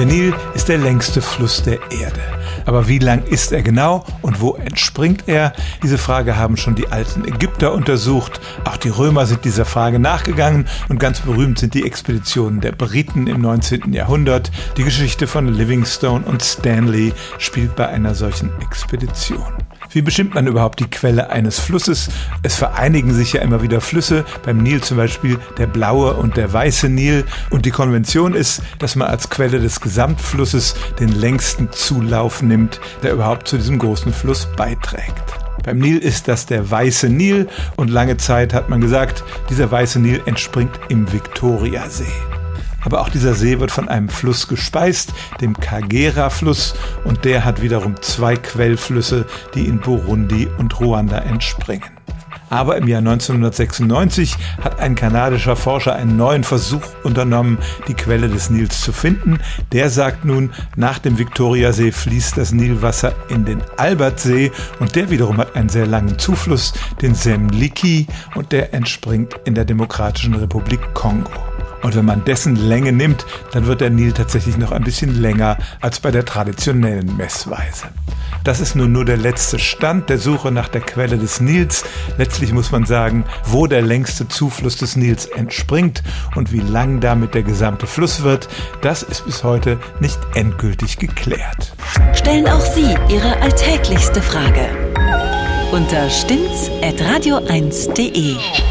Der Nil ist der längste Fluss der Erde. Aber wie lang ist er genau und wo entspringt er? Diese Frage haben schon die alten Ägypter untersucht. Auch die Römer sind dieser Frage nachgegangen und ganz berühmt sind die Expeditionen der Briten im 19. Jahrhundert. Die Geschichte von Livingstone und Stanley spielt bei einer solchen Expedition. Wie bestimmt man überhaupt die Quelle eines Flusses? Es vereinigen sich ja immer wieder Flüsse, beim Nil zum Beispiel der blaue und der weiße Nil. Und die Konvention ist, dass man als Quelle des Gesamtflusses den längsten Zulauf nimmt, der überhaupt zu diesem großen Fluss beiträgt. Beim Nil ist das der Weiße Nil und lange Zeit hat man gesagt, dieser Weiße Nil entspringt im Viktoriasee. Aber auch dieser See wird von einem Fluss gespeist, dem Kagera-Fluss, und der hat wiederum zwei Quellflüsse, die in Burundi und Ruanda entspringen. Aber im Jahr 1996 hat ein kanadischer Forscher einen neuen Versuch unternommen, die Quelle des Nils zu finden. Der sagt nun, nach dem Viktoriasee fließt das Nilwasser in den Albertsee und der wiederum hat einen sehr langen Zufluss, den Semliki, und der entspringt in der Demokratischen Republik Kongo. Und wenn man dessen Länge nimmt, dann wird der Nil tatsächlich noch ein bisschen länger als bei der traditionellen Messweise. Das ist nun nur der letzte Stand der Suche nach der Quelle des Nils. Letztlich muss man sagen, wo der längste Zufluss des Nils entspringt und wie lang damit der gesamte Fluss wird, das ist bis heute nicht endgültig geklärt. Stellen auch Sie Ihre alltäglichste Frage unter stimmtz.radio1.de.